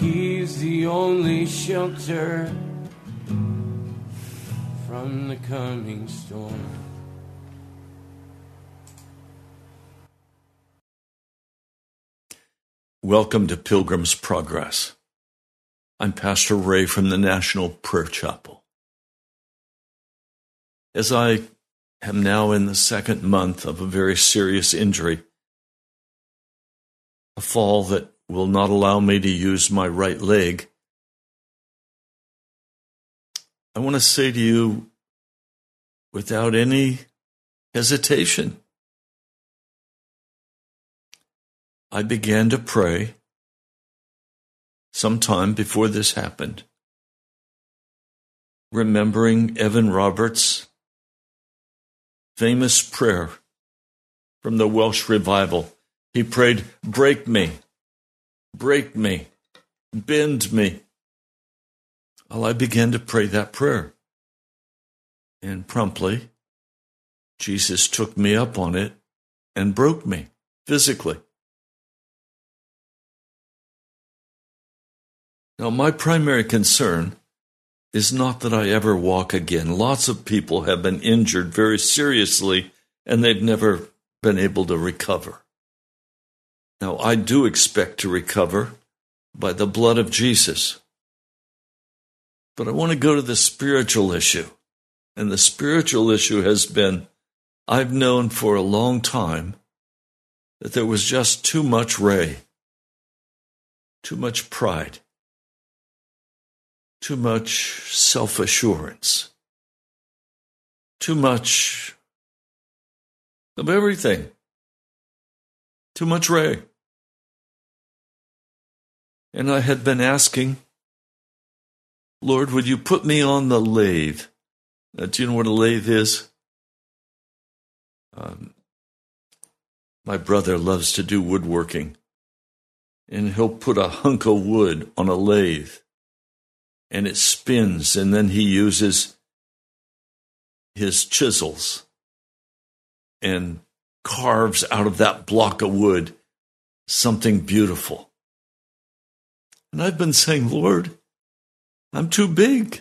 He's the only shelter from the coming storm. Welcome to Pilgrim's Progress. I'm Pastor Ray from the National Prayer Chapel. As I am now in the second month of a very serious injury, a fall that will not allow me to use my right leg, I want to say to you without any hesitation I began to pray sometime before this happened, remembering Evan Roberts' famous prayer from the Welsh revival. He prayed, Break me, break me, bend me. Well, I began to pray that prayer. And promptly, Jesus took me up on it and broke me physically. Now, my primary concern is not that I ever walk again. Lots of people have been injured very seriously and they've never been able to recover. Now, I do expect to recover by the blood of Jesus. But I want to go to the spiritual issue. And the spiritual issue has been I've known for a long time that there was just too much Ray, too much pride too much self assurance, too much of everything, too much Ray. And I had been asking, Lord, would you put me on the lathe? Uh, do you know what a lathe is? Um, my brother loves to do woodworking, and he'll put a hunk of wood on a lathe and it spins, and then he uses his chisels and carves out of that block of wood something beautiful. And I've been saying, Lord, I'm too big.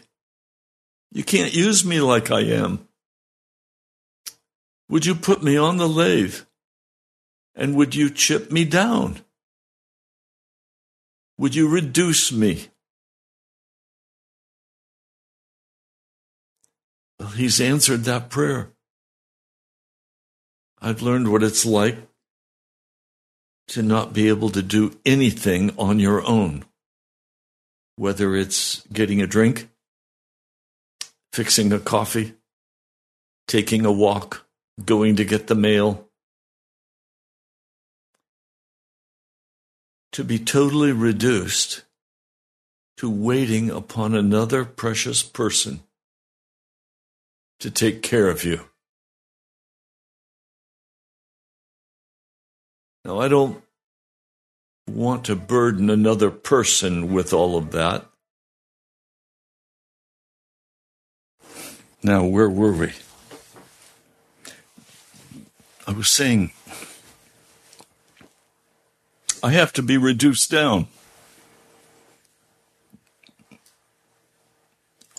You can't use me like I am. Would you put me on the lathe? And would you chip me down? Would you reduce me? Well, he's answered that prayer. I've learned what it's like to not be able to do anything on your own, whether it's getting a drink, fixing a coffee, taking a walk, going to get the mail. To be totally reduced to waiting upon another precious person to take care of you. Now, I don't want to burden another person with all of that. Now, where were we? I was saying, I have to be reduced down.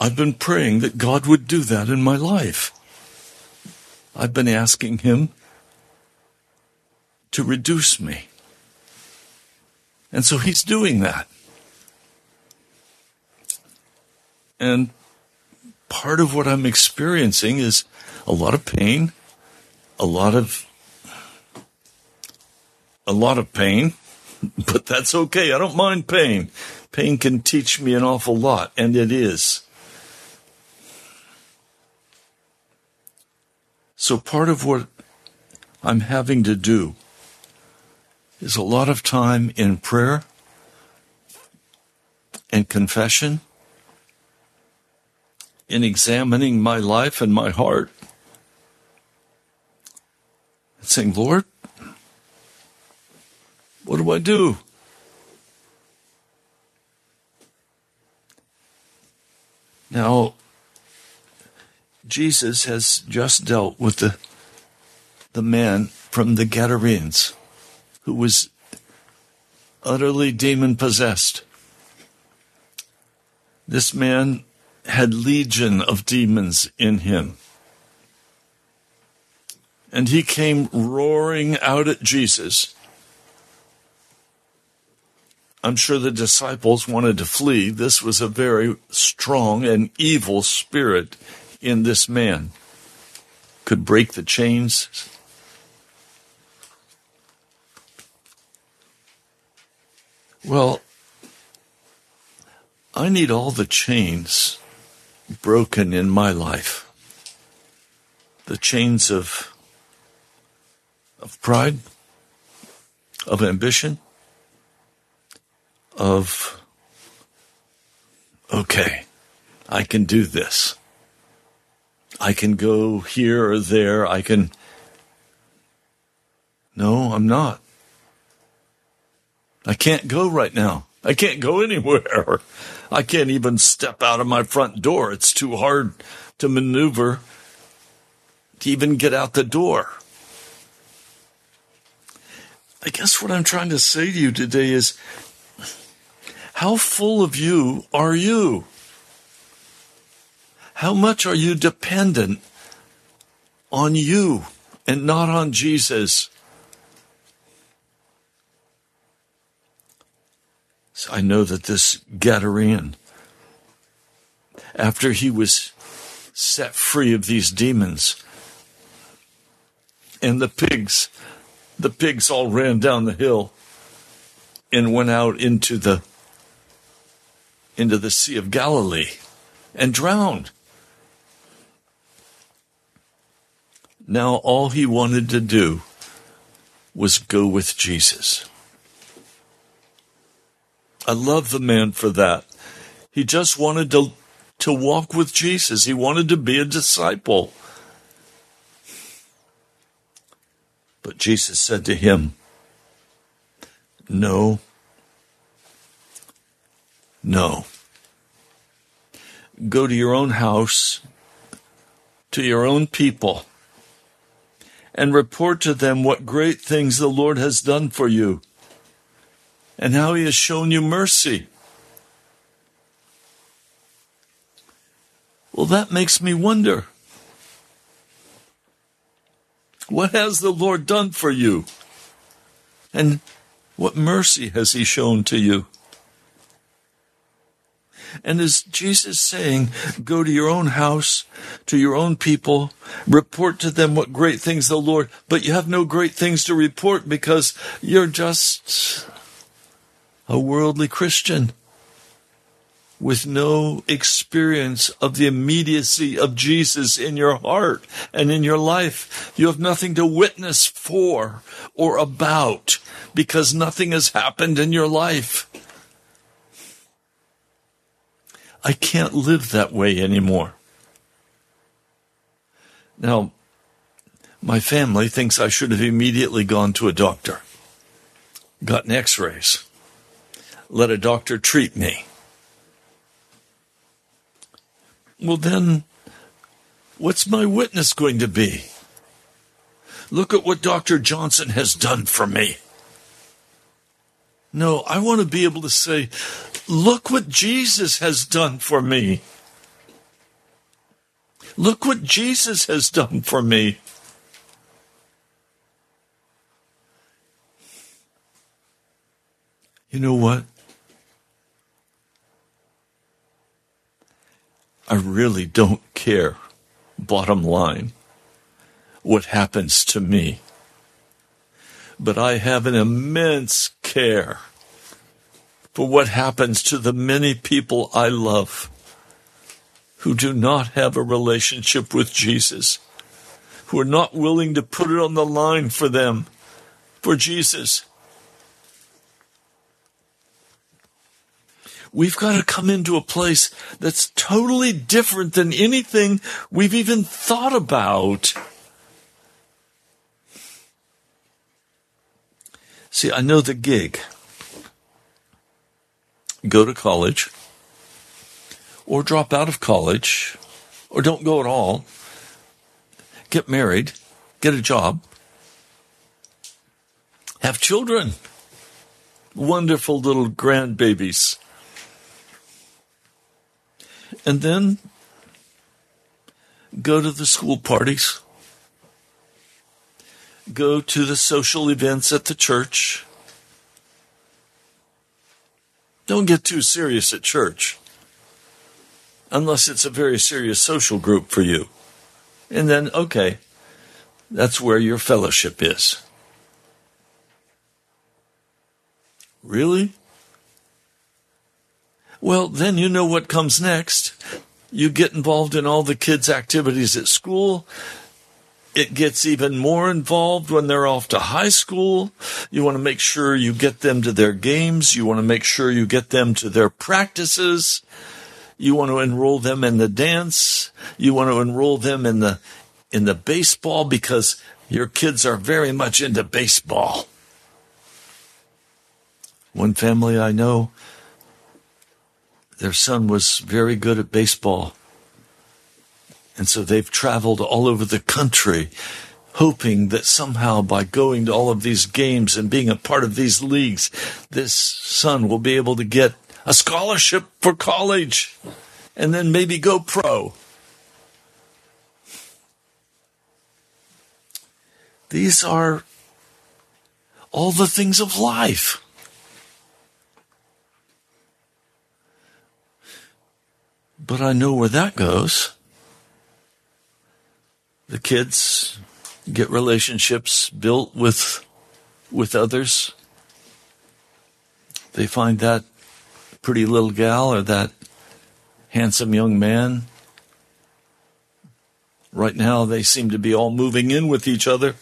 I've been praying that God would do that in my life. I've been asking Him to reduce me. And so He's doing that. And part of what I'm experiencing is a lot of pain, a lot of a lot of pain, but that's okay. I don't mind pain. Pain can teach me an awful lot, and it is. So part of what I'm having to do is a lot of time in prayer and confession, in examining my life and my heart, and saying, Lord, what do I do? Now, Jesus has just dealt with the, the man from the Gadarenes who was utterly demon possessed. This man had legion of demons in him. And he came roaring out at Jesus I'm sure the disciples wanted to flee. This was a very strong and evil spirit in this man. Could break the chains. Well, I need all the chains broken in my life. The chains of of pride, of ambition, of, okay, I can do this. I can go here or there. I can. No, I'm not. I can't go right now. I can't go anywhere. I can't even step out of my front door. It's too hard to maneuver to even get out the door. I guess what I'm trying to say to you today is how full of you are you? How much are you dependent on you and not on Jesus? So I know that this Gadarene, after he was set free of these demons, and the pigs, the pigs all ran down the hill and went out into the into the Sea of Galilee and drowned. Now all he wanted to do was go with Jesus. I love the man for that. He just wanted to, to walk with Jesus. He wanted to be a disciple. But Jesus said to him, No, no. Go to your own house, to your own people, and report to them what great things the Lord has done for you and how he has shown you mercy. Well, that makes me wonder. What has the Lord done for you? And what mercy has he shown to you? And is Jesus saying, go to your own house, to your own people, report to them what great things the Lord, but you have no great things to report because you're just a worldly Christian with no experience of the immediacy of Jesus in your heart and in your life. You have nothing to witness for or about because nothing has happened in your life. I can't live that way anymore. Now, my family thinks I should have immediately gone to a doctor, gotten x rays, let a doctor treat me. Well, then, what's my witness going to be? Look at what Dr. Johnson has done for me. No, I want to be able to say, look what Jesus has done for me. Look what Jesus has done for me. You know what? I really don't care, bottom line, what happens to me. But I have an immense care for what happens to the many people I love who do not have a relationship with Jesus, who are not willing to put it on the line for them, for Jesus. We've got to come into a place that's totally different than anything we've even thought about. See, I know the gig. Go to college, or drop out of college, or don't go at all. Get married, get a job, have children, wonderful little grandbabies and then go to the school parties, go to the social events at the church, Don't get too serious at church unless it's a very serious social group for you. And then, okay, that's where your fellowship is. Really? Well, then you know what comes next. You get involved in all the kids' activities at school. It gets even more involved when they're off to high school. You want to make sure you get them to their games. You want to make sure you get them to their practices. You want to enroll them in the dance. You want to enroll them in the in the baseball because your kids are very much into baseball. One family I know, their son was very good at baseball. And so they've traveled all over the country hoping that somehow by going to all of these games and being a part of these leagues, this son will be able to get a scholarship for college and then maybe go pro. These are all the things of life. But I know where that goes. The kids get relationships built with with others. They find that pretty little gal or that handsome young man. Right now, they seem to be all moving in with each other.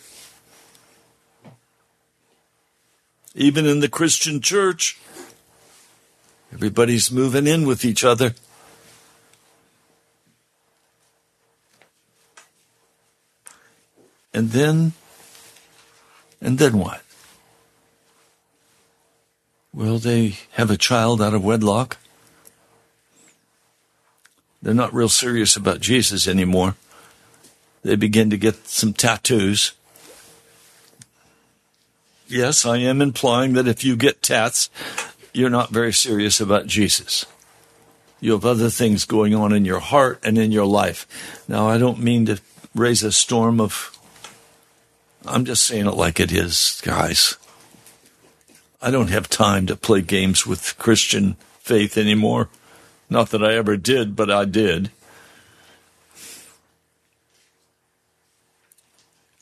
Even in the Christian church, everybody's moving in with each other. And then, and then what? Will they have a child out of wedlock? They're not real serious about Jesus anymore. They begin to get some tattoos. Yes, I am implying that if you get tats, you're not very serious about Jesus. You have other things going on in your heart and in your life. Now, I don't mean to raise a storm of I'm just saying it like it is, guys. I don't have time to play games with Christian faith anymore. Not that I ever did, but I did.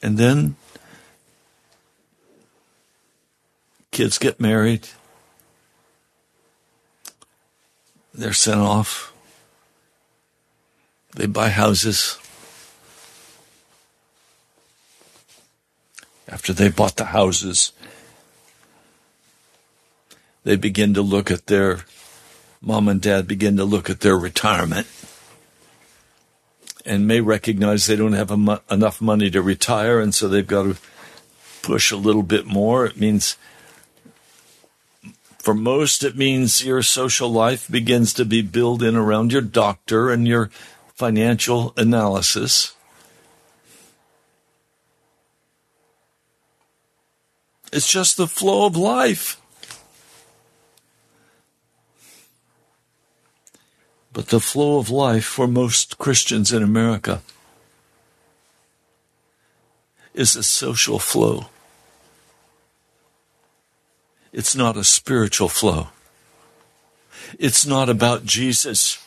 And then kids get married. They're sent off. They buy houses. After they bought the houses, they begin to look at their mom and dad begin to look at their retirement and may recognize they don't have enough money to retire, and so they've got to push a little bit more. It means, for most, it means your social life begins to be built in around your doctor and your financial analysis. It's just the flow of life. But the flow of life for most Christians in America is a social flow. It's not a spiritual flow. It's not about Jesus.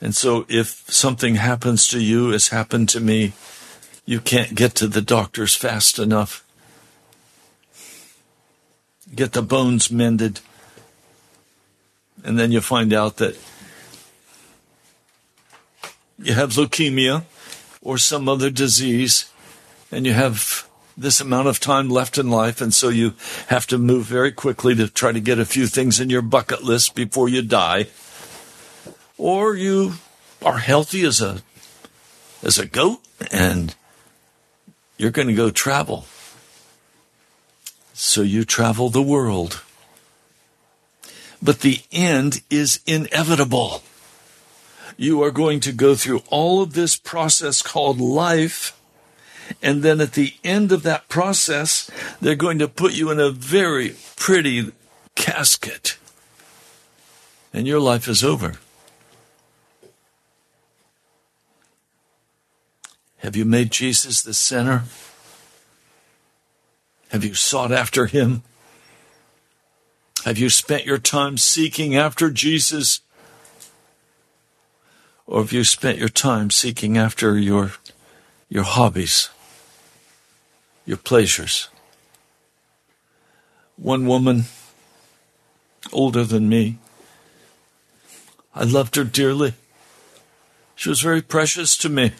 And so if something happens to you as happened to me, you can't get to the doctors fast enough. Get the bones mended. And then you find out that you have leukemia or some other disease and you have this amount of time left in life, and so you have to move very quickly to try to get a few things in your bucket list before you die. Or you are healthy as a as a goat and you're going to go travel. So you travel the world. But the end is inevitable. You are going to go through all of this process called life. And then at the end of that process, they're going to put you in a very pretty casket. And your life is over. Have you made Jesus the center? Have you sought after him? Have you spent your time seeking after Jesus? Or have you spent your time seeking after your, your hobbies, your pleasures? One woman, older than me, I loved her dearly. She was very precious to me.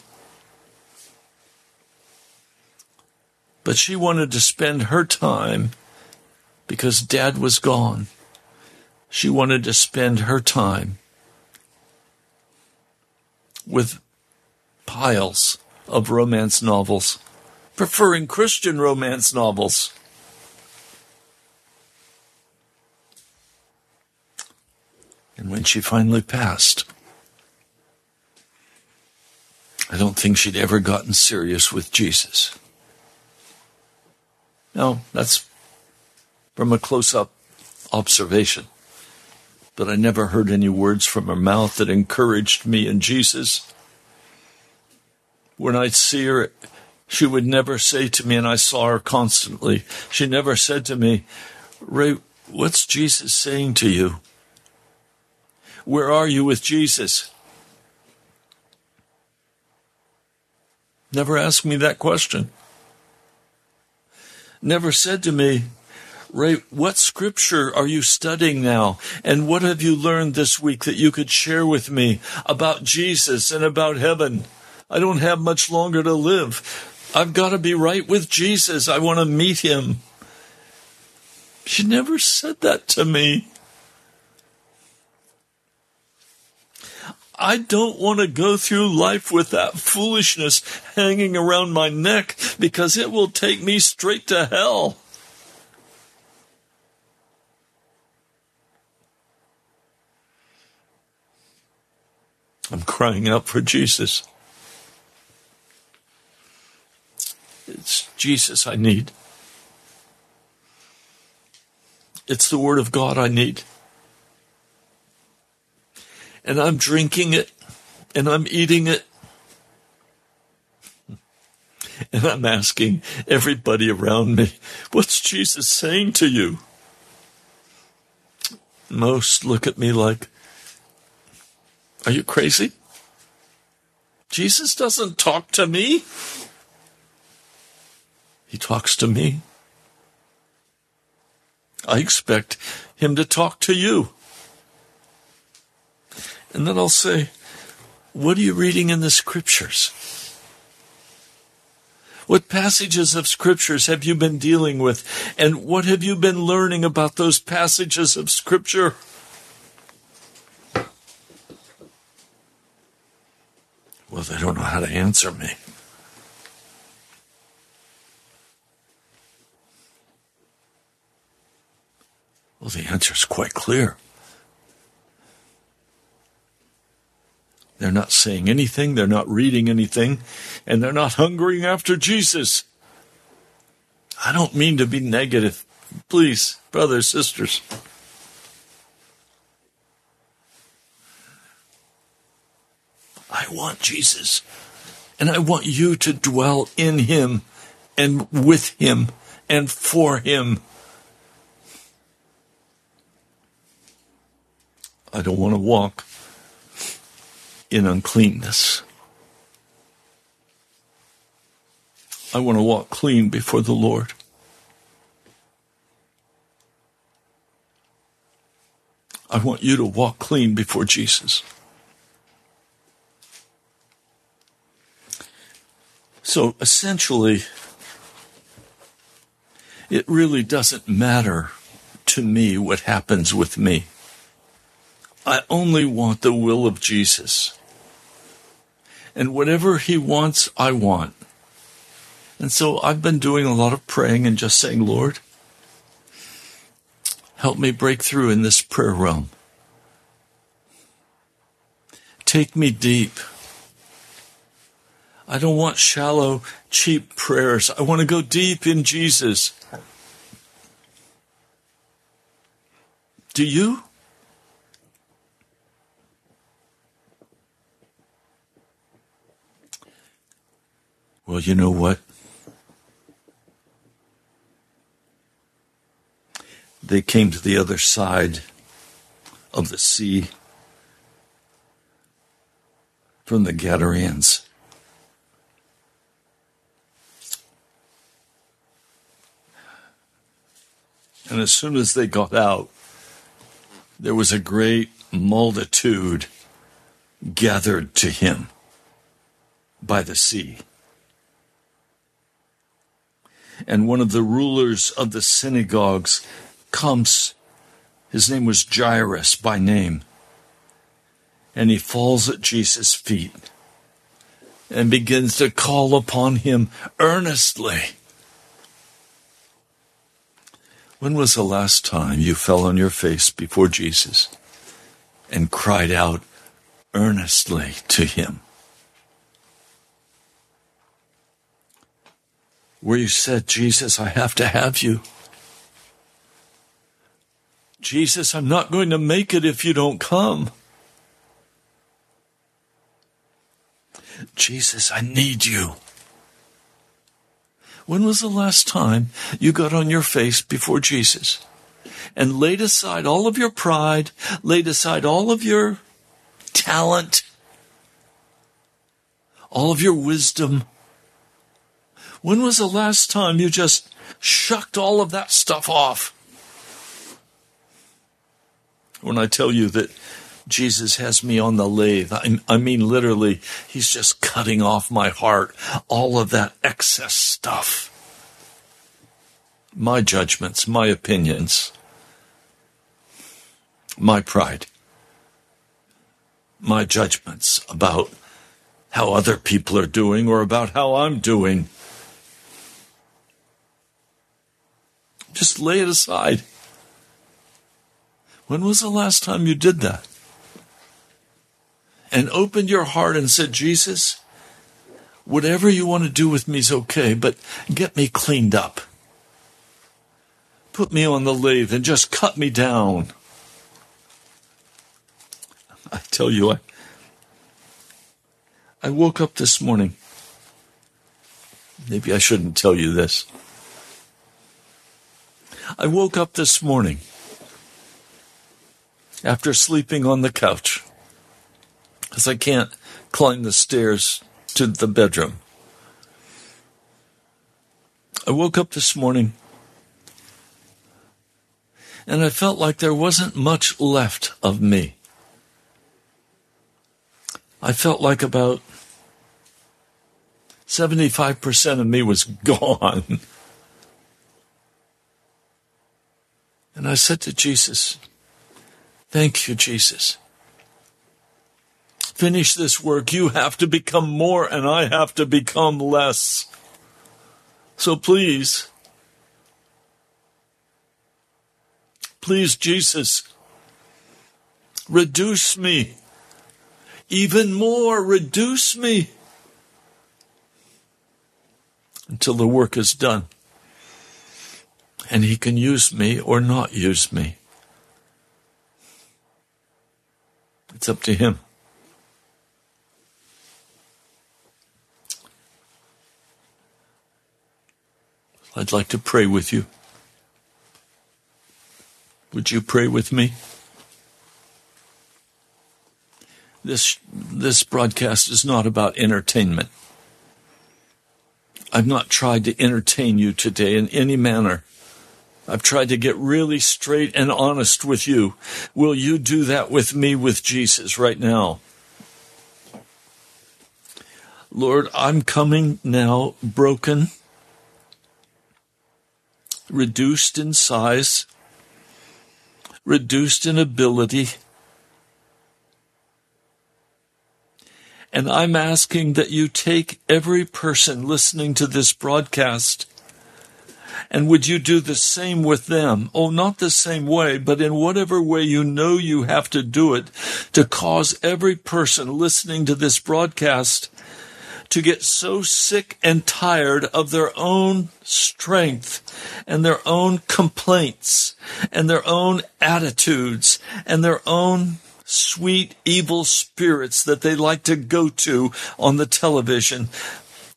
But she wanted to spend her time because dad was gone. She wanted to spend her time with piles of romance novels, preferring Christian romance novels. And when she finally passed, I don't think she'd ever gotten serious with Jesus. No, that's from a close up observation. But I never heard any words from her mouth that encouraged me in Jesus. When I'd see her, she would never say to me, and I saw her constantly, she never said to me, Ray, what's Jesus saying to you? Where are you with Jesus? Never asked me that question. Never said to me, Ray, what scripture are you studying now? And what have you learned this week that you could share with me about Jesus and about heaven? I don't have much longer to live. I've got to be right with Jesus. I want to meet him. She never said that to me. I don't want to go through life with that foolishness hanging around my neck because it will take me straight to hell. I'm crying out for Jesus. It's Jesus I need. It's the Word of God I need and I'm drinking it and I'm eating it. And I'm asking everybody around me, what's Jesus saying to you? Most look at me like, are you crazy? Jesus doesn't talk to me. He talks to me. I expect him to talk to you. And then I'll say, What are you reading in the scriptures? What passages of scriptures have you been dealing with? And what have you been learning about those passages of scripture? Well, they don't know how to answer me. Well, the answer is quite clear. They're not saying anything, they're not reading anything, and they're not hungering after Jesus. I don't mean to be negative. Please, brothers, sisters. I want Jesus, and I want you to dwell in Him and with Him and for Him. I don't want to walk in uncleanness. I want to walk clean before the Lord. I want you to walk clean before Jesus. So essentially, it really doesn't matter to me what happens with me. I only want the will of Jesus. And whatever he wants, I want. And so I've been doing a lot of praying and just saying, Lord, help me break through in this prayer realm. Take me deep. I don't want shallow, cheap prayers. I want to go deep in Jesus. Do you? Well, you know what? they came to the other side of the sea from the Gadarenes. And as soon as they got out, there was a great multitude gathered to him by the sea. And one of the rulers of the synagogues comes. His name was Jairus by name. And he falls at Jesus' feet and begins to call upon him earnestly. When was the last time you fell on your face before Jesus and cried out earnestly to him? Where you said, Jesus, I have to have you. Jesus, I'm not going to make it if you don't come. Jesus, I need you. When was the last time you got on your face before Jesus and laid aside all of your pride, laid aside all of your talent, all of your wisdom? When was the last time you just shucked all of that stuff off? When I tell you that Jesus has me on the lathe. I, I, mean, literally, he's just cutting off my heart, all of that excess stuff. My judgments, my opinions, my pride, my judgments about how other people are doing or about how I'm doing. Just lay it aside. When was the last time you did that? and opened your heart and said, Jesus, whatever you want to do with me is okay, but get me cleaned up. Put me on the lathe and just cut me down. I tell you, I, I woke up this morning. Maybe I shouldn't tell you this. I woke up this morning after sleeping on the couch because I can't climb the stairs to the bedroom. I woke up this morning and I felt like there wasn't much left of me. I felt like about 75% of me was gone. And I said to Jesus, Thank you, Jesus finish this work, you have to become more and I have to become less. So please, please, Jesus, reduce me. Even more, reduce me until the work is done. And he can use me or not use me. It's up to him. I'd like to pray with you. Would you pray with me? This, this broadcast is not about entertainment. I've not tried to entertain you today in any manner. I've tried to get really straight and honest with you. Will you do that with me with Jesus right now? Lord, I'm coming now broken reduced in size, reduced in ability. And I'm asking that you take every person listening to this broadcast and would you do the same with them? Oh, not the same way, but in whatever way you know you have to do it to cause every person listening to this broadcast to get so sick and tired of their own strength and their own complaints and their own attitudes and their own sweet evil spirits that they like to go to on the television.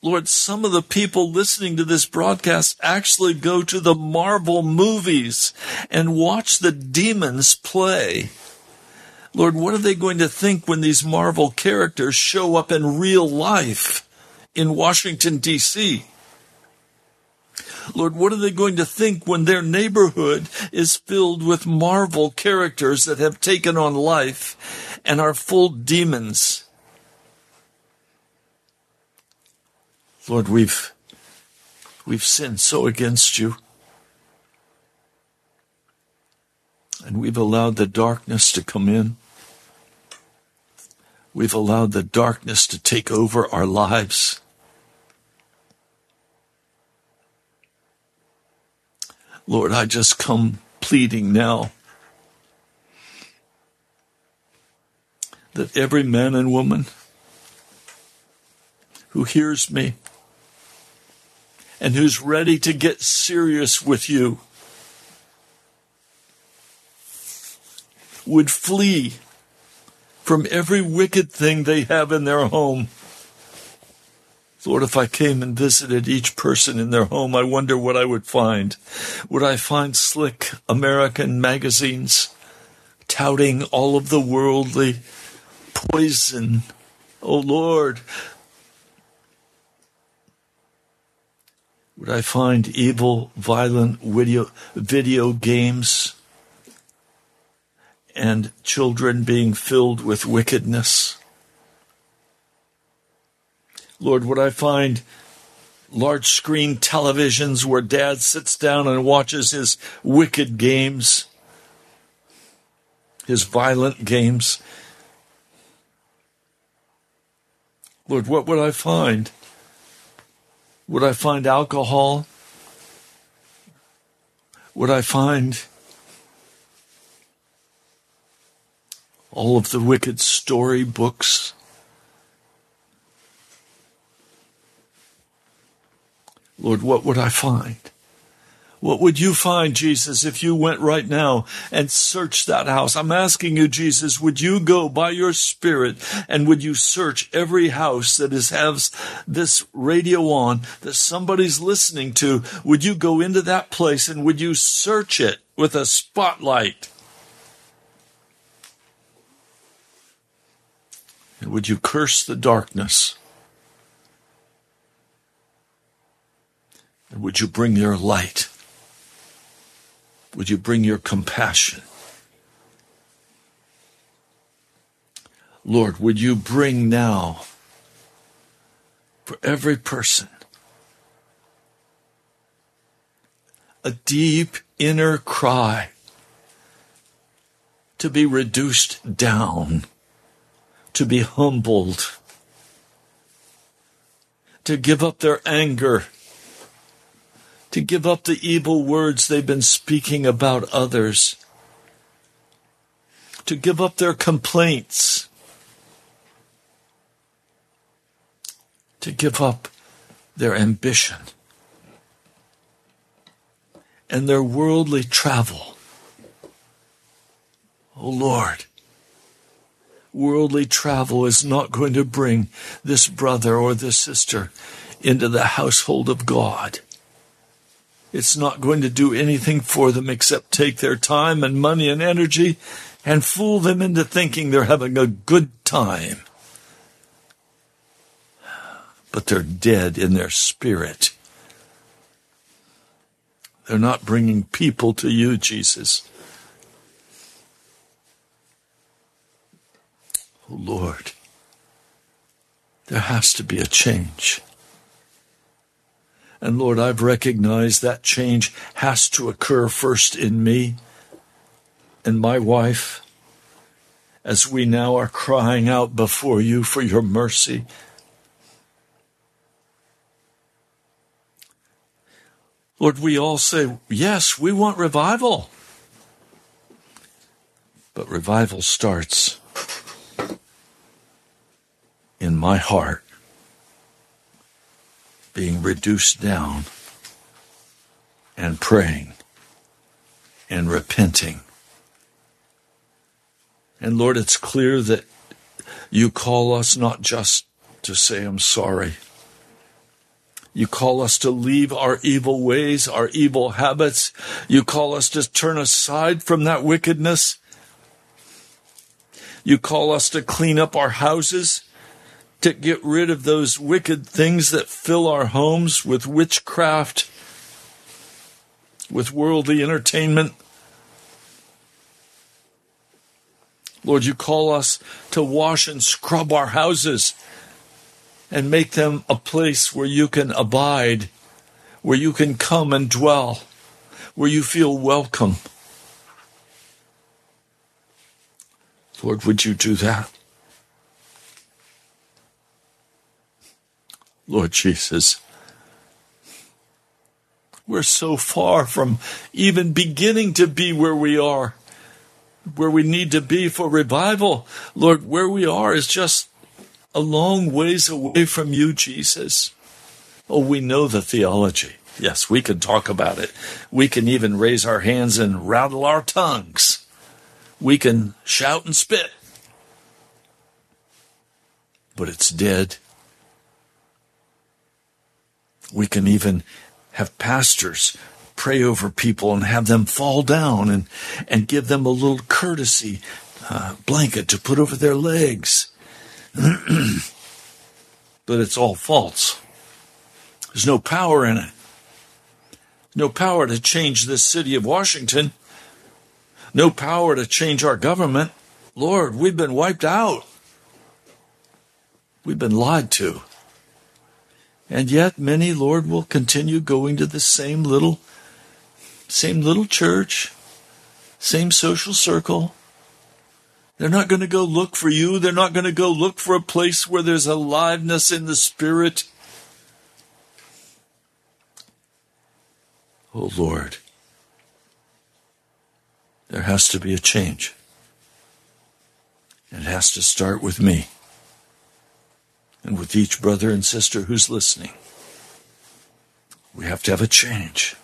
Lord, some of the people listening to this broadcast actually go to the Marvel movies and watch the demons play. Lord, what are they going to think when these Marvel characters show up in real life in Washington, D.C.? Lord, what are they going to think when their neighborhood is filled with Marvel characters that have taken on life and are full demons? Lord, we've, we've sinned so against you. And we've allowed the darkness to come in. We've allowed the darkness to take over our lives. Lord, I just come pleading now that every man and woman who hears me and who's ready to get serious with you would flee from every wicked thing they have in their home. Lord, if I came and visited each person in their home, I wonder what I would find. Would I find slick American magazines touting all of the worldly poison? Oh Lord, Would I find evil, violent video, video games and children being filled with wickedness? Lord, would I find large screen televisions where dad sits down and watches his wicked games, his violent games? Lord, what would I find? Would I find alcohol? Would I find all of the wicked story books? Lord, what would I find? What would you find, Jesus, if you went right now and searched that house? I'm asking you, Jesus, would you go by your spirit and would you search every house that is, has this radio on that somebody's listening to? Would you go into that place and would you search it with a spotlight? And would you curse the darkness? And would you bring your light? Would you bring your compassion? Lord, would you bring now for every person a deep inner cry to be reduced down, to be humbled, to give up their anger to give up the evil words they've been speaking about others, to give up their complaints, to give up their ambition and their worldly travel. Oh Lord, worldly travel is not going to bring this brother or this sister into the household of God. It's not going to do anything for them except take their time and money and energy and fool them into thinking they're having a good time. But they're dead in their spirit. They're not bringing people to you, Jesus. Oh Lord, there has to be a change. And Lord, I've recognized that change has to occur first in me and my wife as we now are crying out before you for your mercy. Lord, we all say, yes, we want revival. But revival starts in my heart being reduced down and praying and repenting. And Lord, it's clear that you call us not just to say, I'm sorry, You call us to leave our evil ways, our evil habits. You call us to turn aside from that wickedness. You call us to clean up our houses, to get rid of those wicked things that fill our homes with witchcraft, with worldly entertainment. Lord, you call us to wash and scrub our houses and make them a place where you can abide, where you can come and dwell, where you feel welcome. Lord, would you do that? Lord Jesus, we're so far from even beginning to be where we are, where we need to be for revival. Lord, where we are is just a long ways away from you, Jesus. Oh, we know the theology. Yes, we can talk about it. We can even raise our hands and rattle our tongues. We can shout and spit. But it's dead. We can even have pastors pray over people and have them fall down and, and give them a little courtesy uh, blanket to put over their legs but it's all false. There's no power in it. No power to change this city of Washington. No power to change our government. Lord, we've been wiped out. We've been lied to. And yet many, Lord, will continue going to the same little same little church, same social circle, they're not going to go look for you. They're not going to go look for a place where there's aliveness in the spirit. Oh Lord, there has to be a change. It has to start with me and with each brother and sister who's listening. We have to have a change.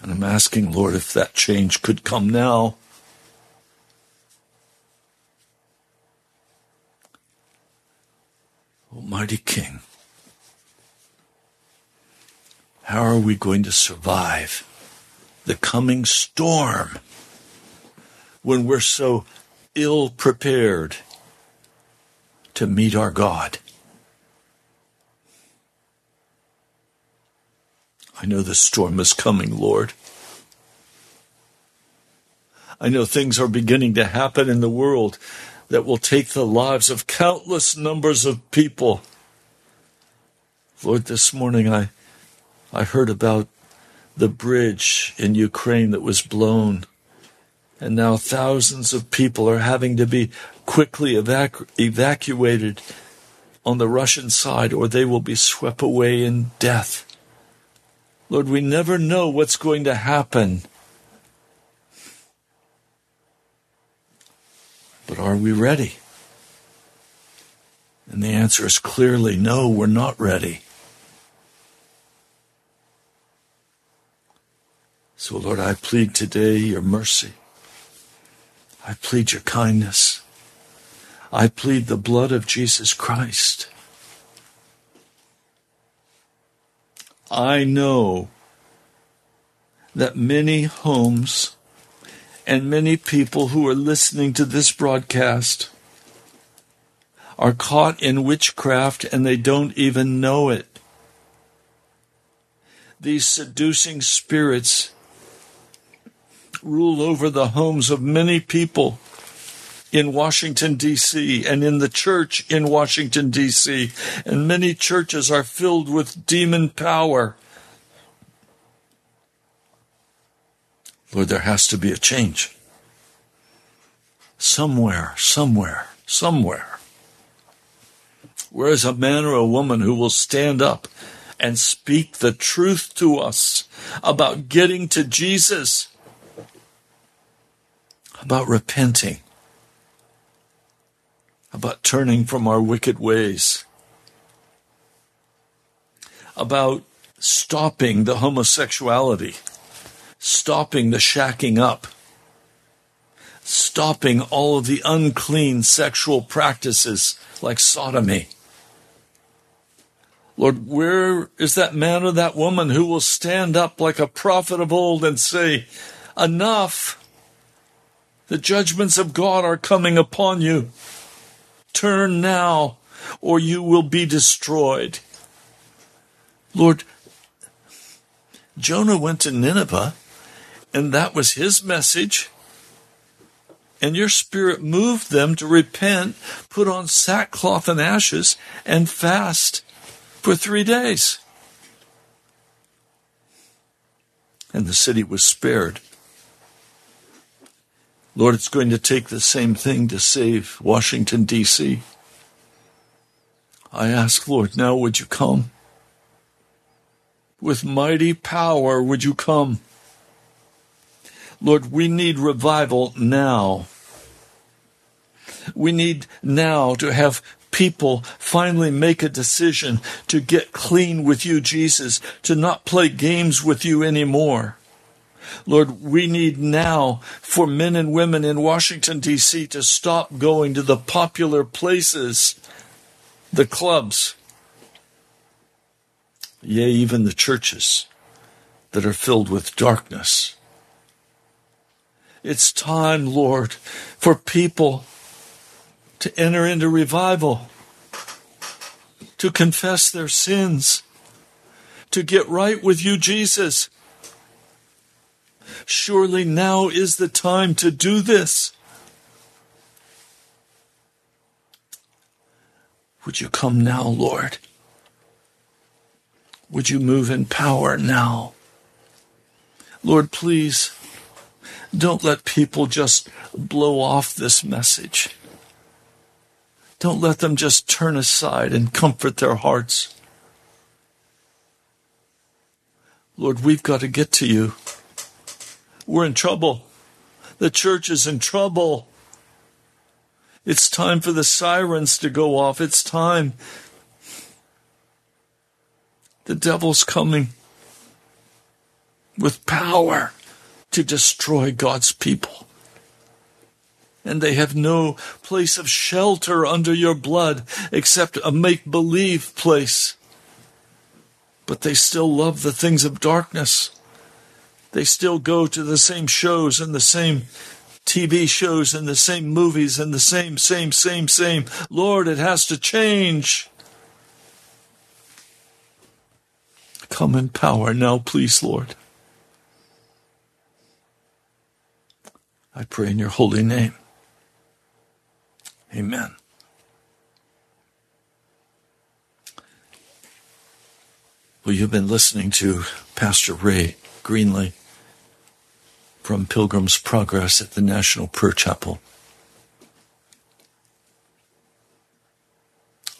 And I'm asking, Lord, if that change could come now. Almighty King, how are we going to survive the coming storm when we're so ill prepared to meet our God? I know the storm is coming, Lord. I know things are beginning to happen in the world that will take the lives of countless numbers of people. Lord, this morning I, I heard about the bridge in Ukraine that was blown. And now thousands of people are having to be quickly evacu- evacuated on the Russian side, or they will be swept away in death. Lord, we never know what's going to happen. But are we ready? And the answer is clearly no, we're not ready. So, Lord, I plead today your mercy. I plead your kindness. I plead the blood of Jesus Christ. I know that many homes and many people who are listening to this broadcast are caught in witchcraft and they don't even know it. These seducing spirits rule over the homes of many people in Washington, D.C., and in the church in Washington, D.C., and many churches are filled with demon power. Lord, there has to be a change. Somewhere, somewhere, somewhere. Where is a man or a woman who will stand up and speak the truth to us about getting to Jesus, about repenting, about turning from our wicked ways, about stopping the homosexuality stopping the shacking up, stopping all of the unclean sexual practices like sodomy. Lord, where is that man or that woman who will stand up like a prophet of old and say, Enough! The judgments of God are coming upon you. Turn now, or you will be destroyed. Lord, Jonah went to Nineveh, and that was his message. And your spirit moved them to repent, put on sackcloth and ashes, and fast for three days. And the city was spared. Lord, it's going to take the same thing to save Washington, D.C. I ask, Lord, now would you come? With mighty power would you come? Lord, we need revival now. We need now to have people finally make a decision to get clean with you, Jesus, to not play games with you anymore. Lord, we need now for men and women in Washington, D.C. to stop going to the popular places, the clubs, yea, even the churches that are filled with darkness. It's time, Lord, for people to enter into revival, to confess their sins, to get right with you, Jesus. Surely now is the time to do this. Would you come now, Lord? Would you move in power now? Lord, please don't let people just blow off this message. Don't let them just turn aside and comfort their hearts. Lord, we've got to get to you. We're in trouble. The church is in trouble. It's time for the sirens to go off. It's time. The devil's coming with power to destroy God's people. And they have no place of shelter under your blood except a make believe place. But they still love the things of darkness. They still go to the same shows and the same TV shows and the same movies and the same, same, same, same. Lord, it has to change. Come in power now, please, Lord. I pray in your holy name. Amen. Well, you've been listening to Pastor Ray Greenley from Pilgrim's Progress at the National Prayer Chapel.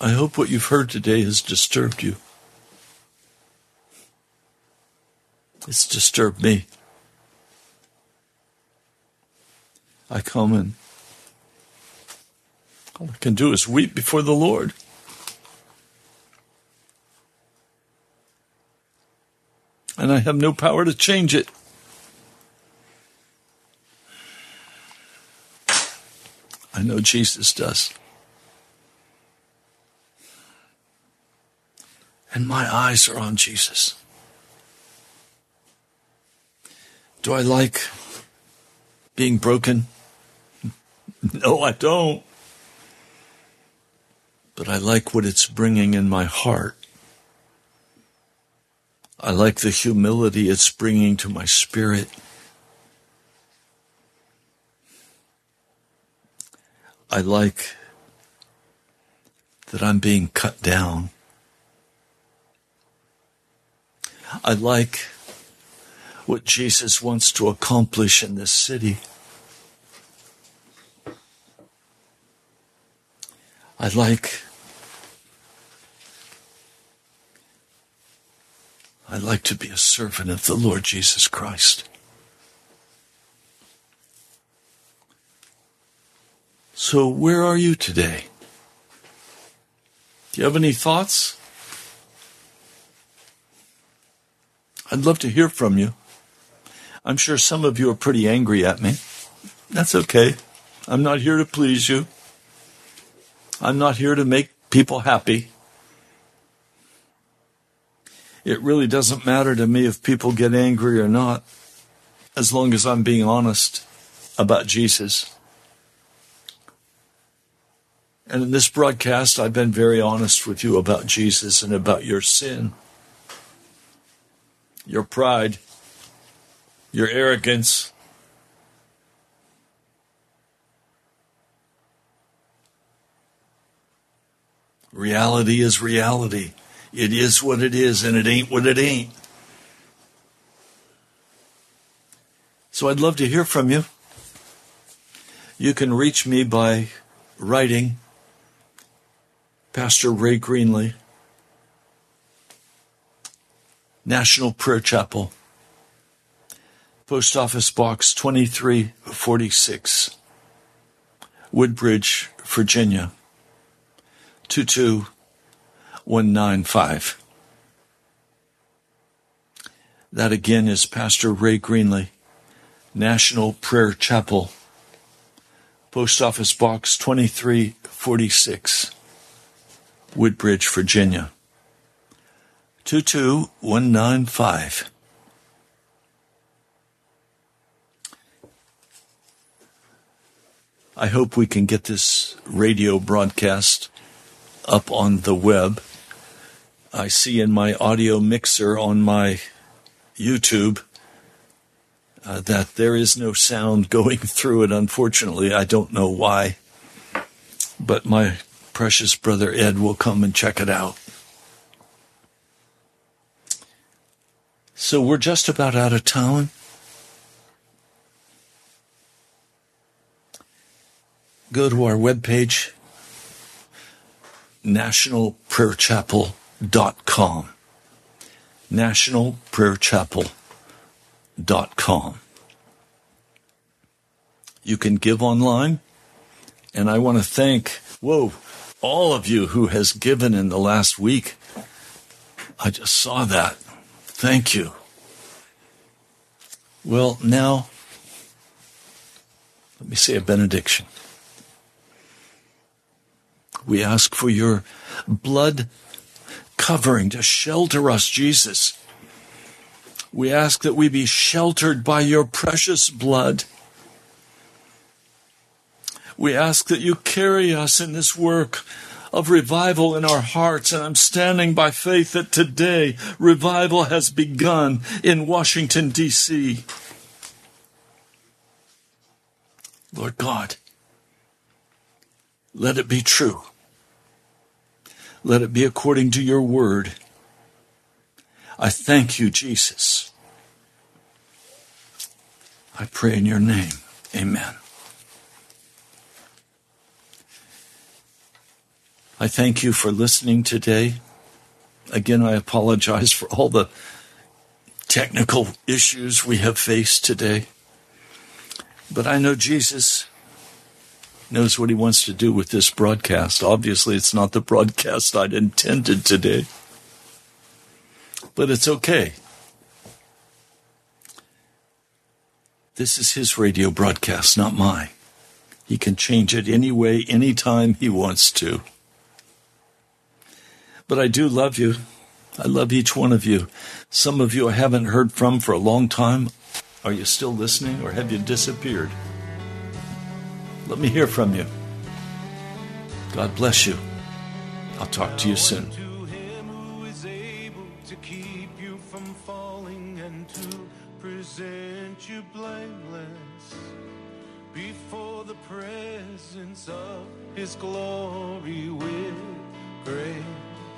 I hope what you've heard today has disturbed you. It's disturbed me. I come and all I can do is weep before the Lord. And I have no power to change it. I know Jesus does. And my eyes are on Jesus. Do I like being broken? No, I don't. But I like what it's bringing in my heart. I like the humility it's bringing to my spirit. I like that I'm being cut down. I like what Jesus wants to accomplish in this city. I like I like to be a servant of the Lord Jesus Christ. So, where are you today? Do you have any thoughts? I'd love to hear from you. I'm sure some of you are pretty angry at me. That's okay. I'm not here to please you. I'm not here to make people happy. It really doesn't matter to me if people get angry or not, as long as I'm being honest about Jesus. And in this broadcast, I've been very honest with you about Jesus and about your sin, your pride, your arrogance. Reality is reality. It is what it is, and it ain't what it ain't. So I'd love to hear from you. You can reach me by writing Pastor Ray Greenley, National Prayer Chapel, Post Office Box 2346, Woodbridge, Virginia 22195. That again is Pastor Ray Greenley, National Prayer Chapel, Post Office Box 2346. Woodbridge, Virginia. 22195. I hope we can get this radio broadcast up on the web. I see in my audio mixer on my YouTube uh, that there is no sound going through it, unfortunately. I don't know why. But my precious brother Ed will come and check it out. So we're just about out of time. Go to our webpage, nationalprayerchapel.com. Nationalprayerchapel.com. You can give online, and I want to thank, whoa, all of you who has given in the last week. I just saw that. Thank you. Well, now, let me say a benediction. We ask for your blood covering to shelter us, Jesus. We ask that we be sheltered by your precious blood. We ask that you carry us in this work of revival in our hearts. And I'm standing by faith that today revival has begun in Washington, D.C. Lord God, let it be true. Let it be according to your word. I thank you, Jesus. I pray in your name. Amen. I thank you for listening today. Again, I apologize for all the technical issues we have faced today. But I know Jesus knows what he wants to do with this broadcast. Obviously, it's not the broadcast I'd intended today. But it's okay. This is his radio broadcast, not mine. He can change it any way, anytime he wants to. But I do love you. I love each one of you. Some of you I haven't heard from for a long time. Are you still listening or have you disappeared? Let me hear from you. God bless you. I'll talk to you soon. before the presence of his glory with great